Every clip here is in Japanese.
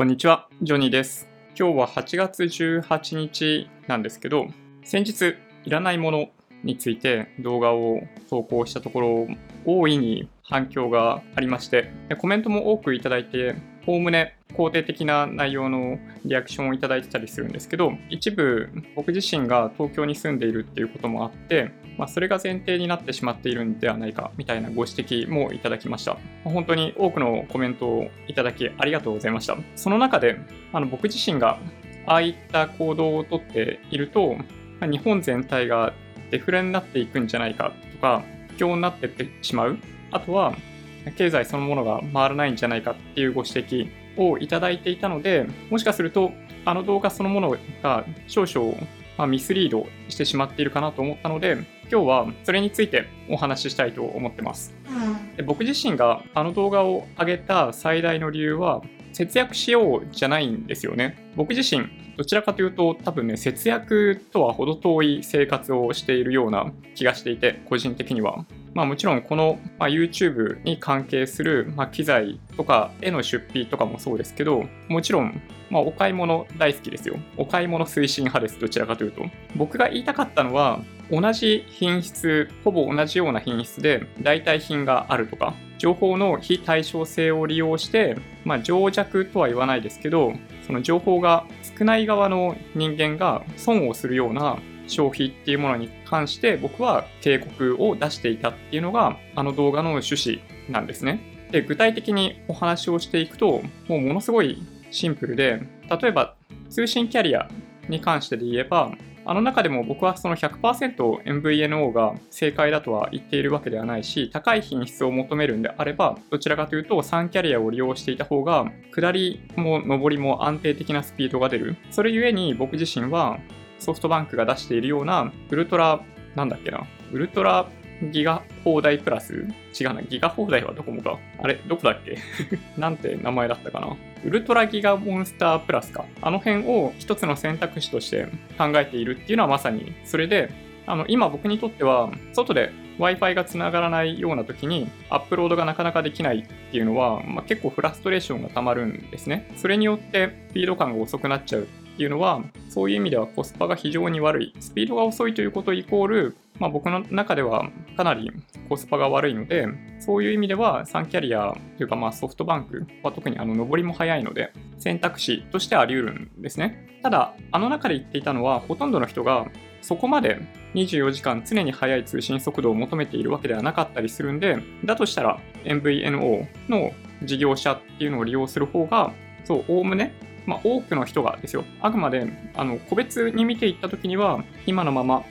こんにちは、ジョニーです。今日は8月18日なんですけど、先日、いらないものについて動画を投稿したところ、大いに反響がありまして、コメントも多くいただいて、おおむね肯定的な内容のリアクションをいただいてたりするんですけど、一部僕自身が東京に住んでいるっていうこともあって、まあ、それが前提になってしまっているんではないかみたいなご指摘もいただきました。本当に多くのコメントをいただきありがとうございました。その中であの僕自身がああいった行動をとっていると、まあ日本全体がデフレになっていくんじゃないかとか、不況になっていってしまう。あとは、経済そのものが回らないんじゃないかっていうご指摘をいただいていたので、もしかすると、あの動画そのものが少々、ま、ミスリードしてしまっているかなと思ったので、今日はそれについてお話ししたいと思ってます。で僕自身があの動画を上げた最大の理由は、節約しようじゃないんですよね。僕自身、どちらかというと多分ね、節約とは程遠い生活をしているような気がしていて、個人的には。まあもちろんこの、まあ、YouTube に関係する、まあ、機材とかへの出費とかもそうですけど、もちろん、まあ、お買い物大好きですよ。お買い物推進派です、どちらかというと。僕が言いたかったのは、同じ品質、ほぼ同じような品質で代替品があるとか、情報の非対称性を利用して、まあ、情弱とは言わないですけど、その情報が少ない側の人間が損をするような消費っていうものに関して僕は警告を出していたっていうのがあの動画の趣旨なんですね。で、具体的にお話をしていくと、もうものすごいシンプルで、例えば通信キャリアに関してで言えば、あの中でも僕はその 100%MVNO が正解だとは言っているわけではないし、高い品質を求めるんであれば、どちらかというと3キャリアを利用していた方が、下りも上りも安定的なスピードが出る。それゆえに僕自身はソフトバンクが出しているようなウルトラ、なんだっけな、ウルトラギガ放題プラス？違うな、ギガ放題はどこもか。あれどこだっけ？なんて名前だったかな？ウルトラギガモンスタープラスか。あの辺を一つの選択肢として考えているっていうのはまさにそれで、あの今僕にとっては外で Wi-Fi がつながらないような時にアップロードがなかなかできないっていうのは、まあ、結構フラストレーションがたまるんですね。それによってスピード感が遅くなっちゃうっていうのは、そういう意味ではコスパが非常に悪い。スピードが遅いということイコール、まあ、僕の中ではかなりコスパが悪いので、そういう意味では3キャリアというかまあソフトバンクは特にあの上りも早いので、選択肢としてあり得るんですね。ただ、あの中で言っていたのは、ほとんどの人がそこまで24時間常に速い通信速度を求めているわけではなかったりするんで、だとしたら MVNO の事業者っていうのを利用する方が、そう、おおむね、まあ、多くの人がですよ、あくまであの個別に見ていったときには、今のまま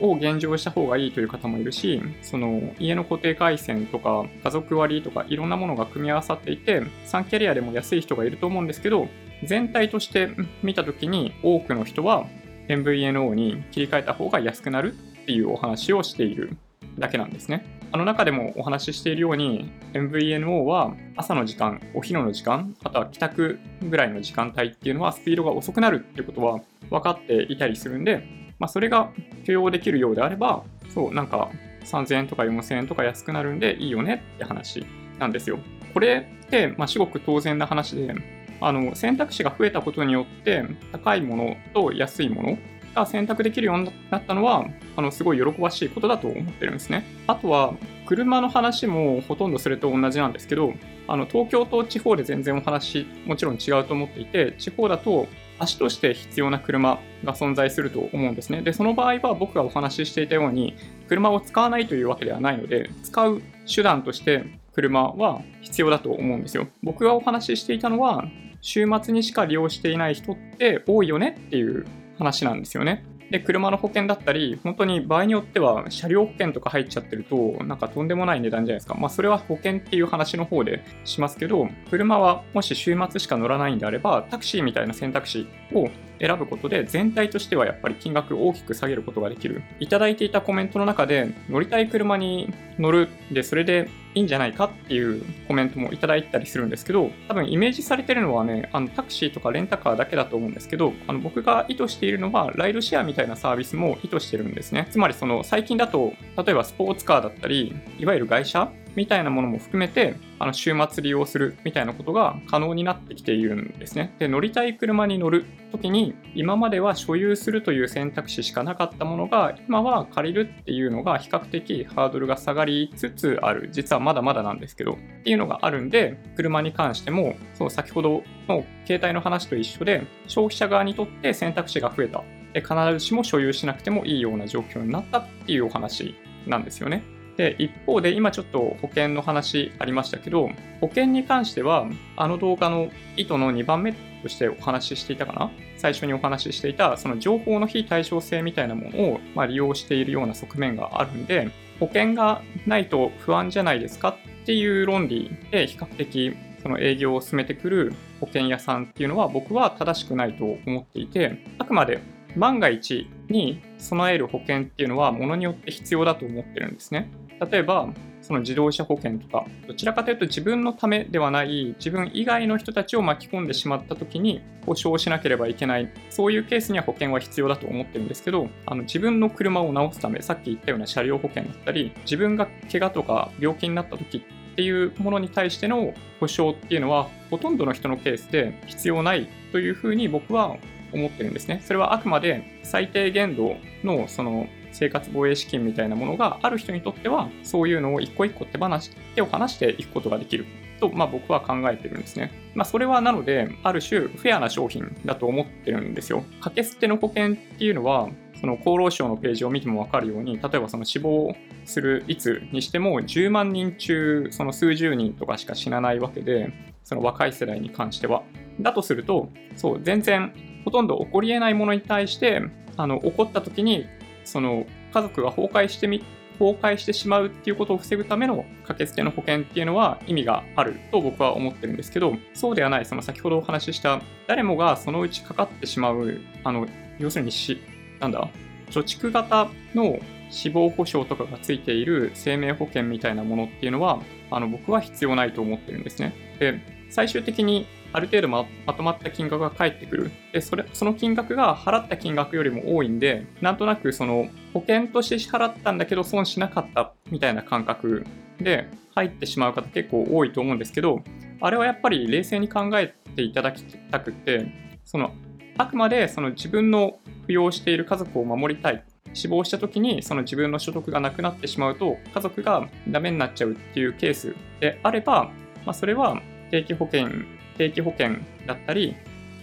を現状した方がいいという方もいるし、その家の固定回線とか家族割とかいろんなものが組み合わさっていて、3キャリアでも安い人がいると思うんですけど、全体として見たときに多くの人は MVNO に切り替えた方が安くなるっていうお話をしているだけなんですね。あの中でもお話ししているように MVNO は朝の時間、お昼の時間、あとは帰宅ぐらいの時間帯っていうのはスピードが遅くなるっていうことは分かっていたりするんで、まあ、それが許容できるようであれば、そう、なんか3000円とか4000円とか安くなるんでいいよねって話なんですよ。これって、まあ、至極当然な話で、あの選択肢が増えたことによって高いものと安いものが選択できるようになったのはあのすごい喜ばしいことだと思ってるんですね。あとは車の話もほとんどそれと同じなんですけどあの東京と地方で全然お話もちろん違うと思っていて地方だと足として必要な車が存在すると思うんですね。で、その場合は僕がお話ししていたように、車を使わないというわけではないので、使う手段として車は必要だと思うんですよ。僕がお話ししていたのは、週末にしか利用していない人って多いよねっていう話なんですよね。で、車の保険だったり、本当に場合によっては車両保険とか入っちゃってると、なんかとんでもない値段じゃないですか。まあそれは保険っていう話の方でしますけど、車はもし週末しか乗らないんであれば、タクシーみたいな選択肢を選ぶことで全体としてはやっぱり金額を大きく下げることができる。いただいていたコメントの中で乗りたい車に乗るでそれでいいんじゃないかっていうコメントもいただいたりするんですけど、多分イメージされてるのはね、あのタクシーとかレンタカーだけだと思うんですけど、あの僕が意図しているのはライドシェアみたいなサービスも意図してるんですね。つまりその最近だと、例えばスポーツカーだったり、いわゆる外車みたいなものも含めて、あの週末利用するみたいなことが可能になってきているんですね。で、乗りたい車に乗るときに、今までは所有するという選択肢しかなかったものが、今は借りるっていうのが比較的ハードルが下がりつつある。実はまだまだなんですけど、っていうのがあるんで、車に関しても、そう先ほどの携帯の話と一緒で、消費者側にとって選択肢が増えた。で必ずしも所有しなくてもいいような状況になったっていうお話なんですよね。で、一方で今ちょっと保険の話ありましたけど、保険に関しては、あの動画の意図の2番目としてお話ししていたかな？最初にお話ししていた、その情報の非対称性みたいなものを、ま利用しているような側面があるんで、保険がないと不安じゃないですか？っていう論理で比較的その営業を進めてくる保険屋さんっていうのは僕は正しくないと思っていて、あくまで万が一に備える保険っていうのはものによって必要だと思ってるんですね。例えば、その自動車保険とか、どちらかというと自分のためではない、自分以外の人たちを巻き込んでしまった時に保証しなければいけない、そういうケースには保険は必要だと思ってるんですけど、あの自分の車を直すため、さっき言ったような車両保険だったり、自分が怪我とか病気になった時っていうものに対しての保証っていうのは、ほとんどの人のケースで必要ないというふうに僕は思ってるんですね。それはあくまで最低限度のその生活防衛資金みたいなものがある人にとっては、そういうのを一個一個手放し、手を離していくことができると、まあ、僕は考えてるんですね。まあ、それはなので、ある種フェアな商品だと思ってるんですよ。掛け捨ての保険っていうのは、その厚労省のページを見ても分かるように、例えばその死亡する率にしても10万人中その数十人とかしか死なないわけで、その若い世代に関しては。だとすると、そう、全然ほとんど起こり得ないものに対して、あの、起こった時に、その、家族が崩壊してみ、崩壊してしまうっていうことを防ぐための掛け捨ての保険っていうのは意味があると僕は思ってるんですけど、そうではない、その先ほどお話しした誰もがそのうちかかってしまう、あの、要するにし、なんだ、貯蓄型の死亡保障とかがついている生命保険みたいなものっていうのは、あの、僕は必要ないと思ってるんですね。で、最終的にある程度まとまった金額が返ってくる。で、それ、その金額が払った金額よりも多いんで、なんとなくその保険として支払ったんだけど損しなかったみたいな感覚で入ってしまう方結構多いと思うんですけど、あれはやっぱり冷静に考えていただきたくて、その、あくまでその自分の扶養している家族を守りたい。死亡した時にその自分の所得がなくなってしまうと家族がダメになっちゃうっていうケースであれば、まあ、それは定期保険定期保険だったり、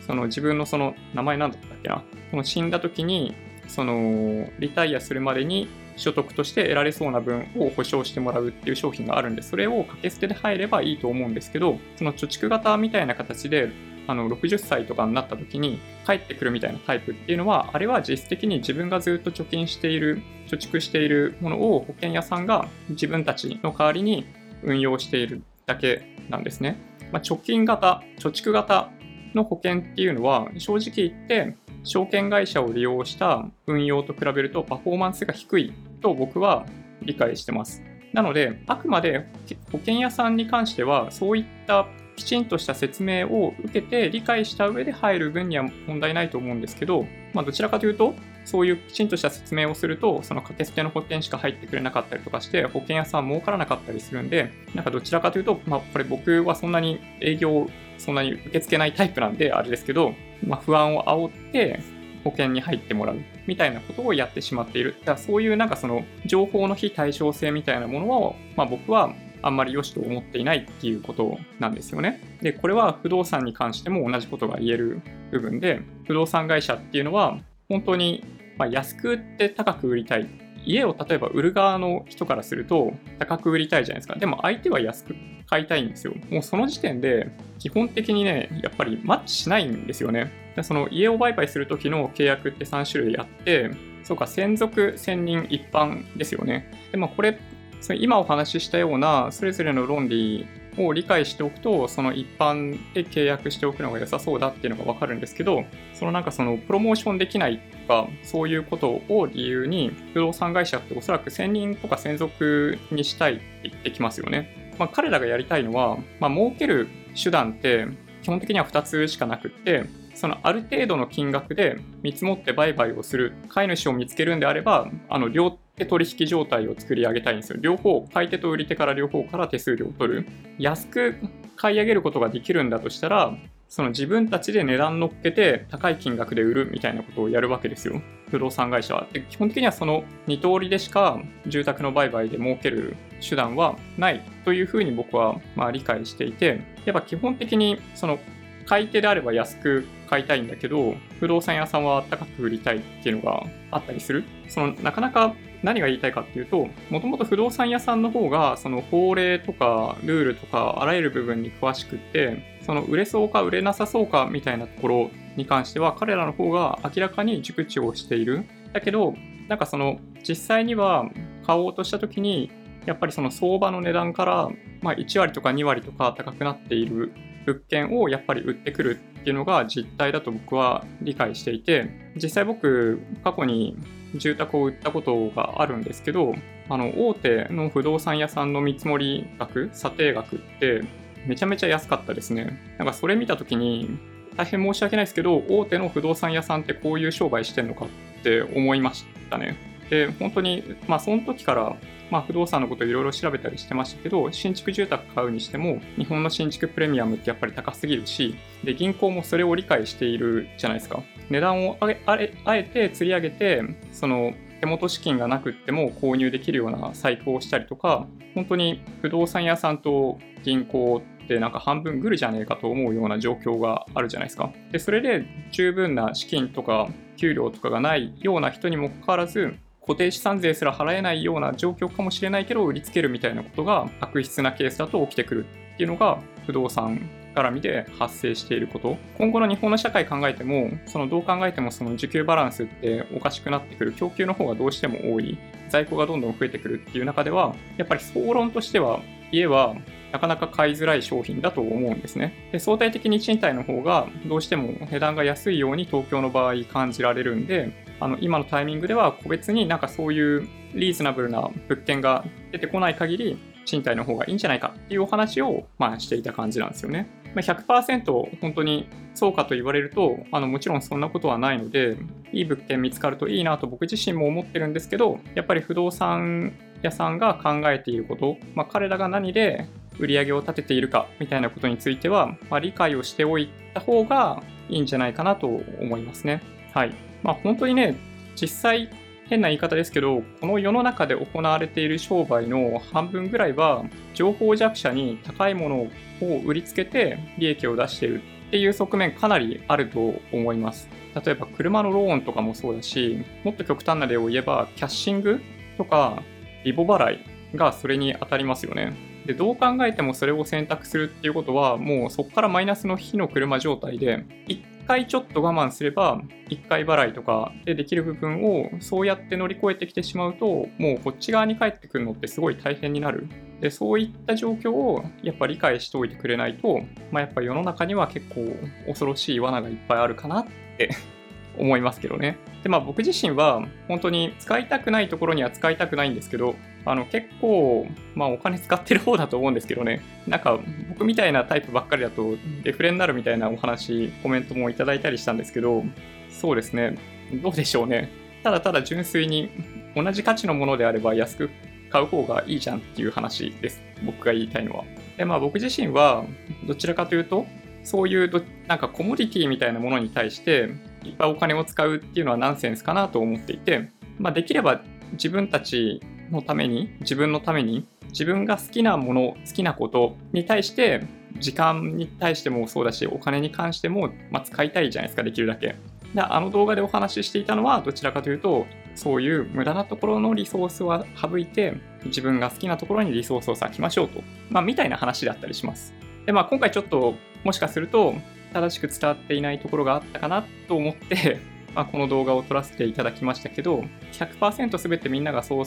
その自分のその名前なんだったっけな、その死んだ時に、そのリタイアするまでに所得として得られそうな分を保証してもらうっていう商品があるんで、それを掛け捨てで入ればいいと思うんですけど、その貯蓄型みたいな形で、あの60歳とかになった時に帰ってくるみたいなタイプっていうのは、あれは実質的に自分がずっと貯金している、貯蓄しているものを保険屋さんが自分たちの代わりに運用しているだけなんですね。まあ、貯金型、貯蓄型の保険っていうのは、正直言って、証券会社を利用した運用と比べるとパフォーマンスが低いと僕は理解してます。なので、あくまで保険屋さんに関しては、そういったきちんとした説明を受けて理解した上で入る分には問題ないと思うんですけど、まあ、どちらかというと、そういうきちんとした説明をすると、その掛け捨ての保険しか入ってくれなかったりとかして、保険屋さん儲からなかったりするんで、なんかどちらかというと、まあ、これ僕はそんなに営業を、そんなに受け付けないタイプなんで、あれですけど、まあ、不安を煽って、保険に入ってもらうみたいなことをやってしまっている。だからそういうなんかその情報の非対称性みたいなものを、まあ、僕はあんまり良しと思っていないっていうことなんですよね。で、これは不動産に関しても同じことが言える部分で、不動産会社っていうのは本当にま安く売って高く売りたい。家を例えば売る側の人からすると高く売りたいじゃないですか。でも相手は安く買いたいんですよ。もうその時点で基本的にね、やっぱりマッチしないんですよね。その家を売買するときの契約って3種類あって、そうか、専属、専任、一般ですよね。でもこれその今お話ししたようなそれぞれの論理を理解しておくと、その一般で契約しておくのが良さそうだっていうのがわかるんですけど、そのなんかそのプロモーションできないか、そういうことを理由に、不動産会社っておそらく専任とか専属にしたいって言ってきますよね。まあ、彼らがやりたいのは、まあ、儲ける手段って基本的には2つしかなくって、そのある程度の金額で見積もって売買をする飼い主を見つけるんであれば、あの両手取引状態を作り上げたいんですよ。両方、買い手と売り手から両方から手数料を取る。安く買い上げることができるんだとしたら、その自分たちで値段乗っけて高い金額で売るみたいなことをやるわけですよ。不動産会社は。基本的にはその2通りでしか住宅の売買で儲ける手段はないというふうに僕はま理解していて、やっぱ基本的にその買い手であれば安く買いたいんだけど、不動産屋さんは高く売りたいっていうのがあったりする。そのなかなか何が言いたいかっていうと、もともと不動産屋さんの方が、その法令とかルールとかあらゆる部分に詳しくって、その売れそうか売れなさそうかみたいなところに関しては、彼らの方が明らかに熟知をしている。だけど、なんかその実際には買おうとした時に、やっぱりその相場の値段から、まあ、1割とか2割とか高くなっている物件をやっぱり売ってくるっていうのが実態だと僕は理解していて実際僕過去に住宅を売ったことがあるんですけどあの大手の不動産屋さんの見積もり額査定額ってめちゃめちゃ安かったですねなんかそれ見た時に大変申し訳ないですけど大手の不動産屋さんってこういう商売してんのかって思いましたねで本当にまあその時からまあ、不動産のこといろいろ調べたりしてましたけど、新築住宅買うにしても、日本の新築プレミアムってやっぱり高すぎるし、で、銀行もそれを理解しているじゃないですか。値段をあえあえて釣り上げて、その、手元資金がなくっても購入できるような細工をしたりとか、本当に不動産屋さんと銀行ってなんか半分グルじゃねえかと思うような状況があるじゃないですか。で、それで十分な資金とか給料とかがないような人にもかかわらず、固定資産税すら払えないような状況かもしれないけど売りつけるみたいなことが悪質なケースだと起きてくるっていうのが不動産絡みで発生していること今後の日本の社会考えてもそのどう考えてもその需給バランスっておかしくなってくる供給の方がどうしても多い在庫がどんどん増えてくるっていう中ではやっぱり総論としては家はなかなか買いづらい商品だと思うんですね。で相対的に賃貸の方がどうしても値段が安いように東京の場合感じられるんで、あの今のタイミングでは個別になんかそういうリーズナブルな物件が出てこない限り賃貸の方がいいんじゃないかっていうお話をまあしていた感じなんですよね。まあ、100%本当にそうかと言われるとあのもちろんそんなことはないのでいい物件見つかるといいなと僕自身も思ってるんですけどやっぱり不動産屋さんが考えていること、まあ、彼らが何で売り上げを立てているかみたいなことについては、まあ、理解をしておいた方がいいんじゃないかなと思いますね。はい。まあ本当にね、実際変な言い方ですけど、この世の中で行われている商売の半分ぐらいは、情報弱者に高いものを売りつけて利益を出しているっていう側面かなりあると思います。例えば車のローンとかもそうだし、もっと極端な例を言えば、キャッシングとかリボ払いがそれに当たりますよね。で、どう考えてもそれを選択するっていうことは、もうそこからマイナスの火の車状態で、一回ちょっと我慢すれば、1回払いとかでできる部分をそうやって乗り越えてきてしまうと、もうこっち側に帰ってくるのってすごい大変になる。で、そういった状況をやっぱ理解しておいてくれないと、まあ、やっぱ世の中には結構恐ろしい罠がいっぱいあるかなって 思いますけどね。で、まあ僕自身は本当に使いたくないところには使いたくないんですけど、あの結構、まあお金使ってる方だと思うんですけどね、なんか僕みたいなタイプばっかりだとデフレになるみたいなお話、コメントもいただいたりしたんですけど、そうですね、どうでしょうね。ただただ純粋に同じ価値のものであれば安く買う方がいいじゃんっていう話です。僕が言いたいのは。で、まあ僕自身はどちらかというと、そういうなんかコモディティみたいなものに対していっぱいお金を使うっていうのはナンセンスかなと思っていて、まあ、できれば自分たちのために自分のために自分が好きなもの好きなことに対して時間に対してもそうだしお金に関しても、まあ、使いたいじゃないですかできるだけ。であの動画でお話ししていたのはどちらかというとそういう無駄なところのリソースは省いて自分が好きなところにリソースを割きましょうと、まあ、みたいな話だったりします。でまあ今回ちょっともしかすると正しく伝わっていないところがあったかなと思って まあ、この動画を撮らせていただきましたけど、100%全てみんながそう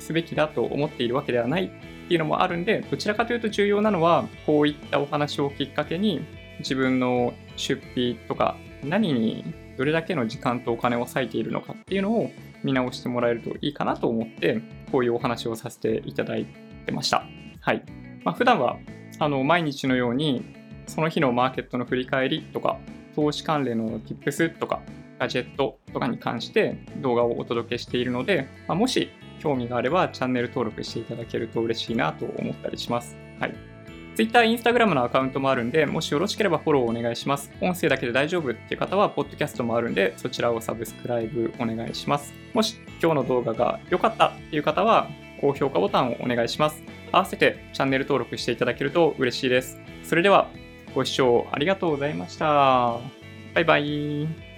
すべきだと思っているわけではないっていうのもあるんで、どちらかというと重要なのは、こういったお話をきっかけに、自分の出費とか、何にどれだけの時間とお金を割いているのかっていうのを見直してもらえるといいかなと思って、こういうお話をさせていただいてました。はい。まあ、普段は、あの、毎日のように、その日のマーケットの振り返りとか、投資関連の Tips とか、ガジェットとかに関して動画をお届けしているので、まあ、もし興味があればチャンネル登録していただけると嬉しいなと思ったりします。はい。Twitter、Instagram のアカウントもあるんで、もしよろしければフォローお願いします。音声だけで大丈夫っていう方は、ポッドキャストもあるんで、そちらをサブスクライブお願いします。もし今日の動画が良かったっていう方は、高評価ボタンをお願いします。合わせてチャンネル登録していただけると嬉しいです。それでは、ご視聴ありがとうございました。バイバイ。